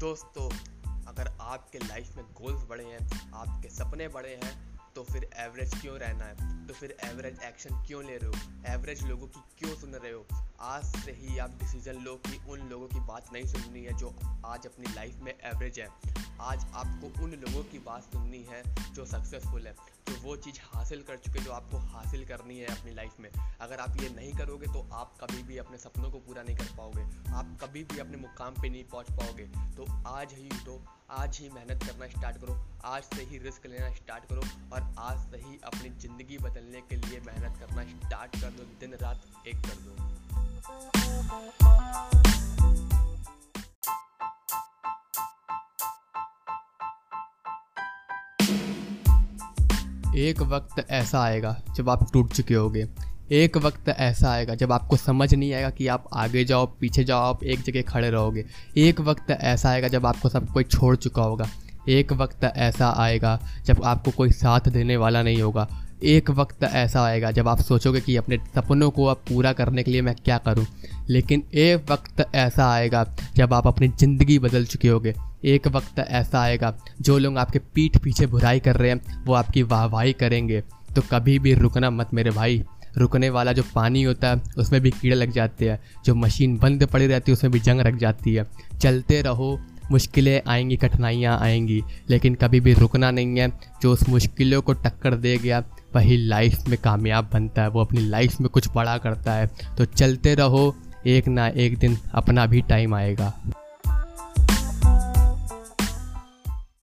दोस्तों, अगर आपके लाइफ में गोल्स बड़े हैं, आपके सपने बड़े हैं तो फिर एवरेज क्यों रहना है? तो फिर एवरेज एक्शन क्यों ले रहे हो? एवरेज लोगों की क्यों सुन रहे हो? आज से ही आप डिसीज़न लो कि उन लोगों की बात नहीं सुननी है जो आज अपनी लाइफ में एवरेज है। आज आपको उन लोगों की बात सुननी है जो सक्सेसफुल है, जो वो चीज़ हासिल कर चुके जो आपको हासिल करनी है अपनी लाइफ में। अगर आप ये नहीं करोगे तो आप कभी भी अपने सपनों को पूरा नहीं कर पाओगे। आप कभी भी अपने मुकाम पे नहीं पहुँच पाओगे। तो आज ही उठो, आज ही मेहनत करना स्टार्ट करो, आज से ही रिस्क लेना स्टार्ट करो और आज से ही अपनी ज़िंदगी बदलने के लिए मेहनत करना स्टार्ट कर दो दिन रात एक कर दो। एक वक्त ऐसा आएगा जब आप टूट चुके होगे। एक वक्त ऐसा आएगा जब आपको समझ नहीं आएगा कि आप आगे जाओ, पीछे जाओ, आप एक जगह खड़े रहोगे। एक वक्त ऐसा आएगा जब आपको सब कोई छोड़ चुका होगा। एक वक्त ऐसा आएगा जब आपको कोई साथ देने वाला नहीं होगा। एक वक्त ऐसा आएगा जब आप सोचोगे कि अपने सपनों को अब पूरा करने के लिए मैं क्या करूँ। लेकिन एक वक्त ऐसा आएगा जब आप अपनी ज़िंदगी बदल चुके होगे। एक वक्त ऐसा आएगा जो लोग आपके पीठ पीछे बुराई कर रहे हैं, वो आपकी वाहवाही करेंगे। तो कभी भी रुकना मत मेरे भाई। रुकने वाला जो पानी होता है, उसमें भी कीड़े लग जाते हैं। जो मशीन बंद पड़ी रहती है, उसमें भी जंग रख जाती है। चलते रहो मुश्किलें आएँगी, कठिनाइयाँ आएँगी, लेकिन कभी भी रुकना नहीं है। जो उस मुश्किलों को टक्कर दे गया वही लाइफ में कामयाब बनता है, वो अपनी लाइफ में कुछ बड़ा करता है। तो चलते रहो, एक ना एक दिन अपना भी टाइम आएगा।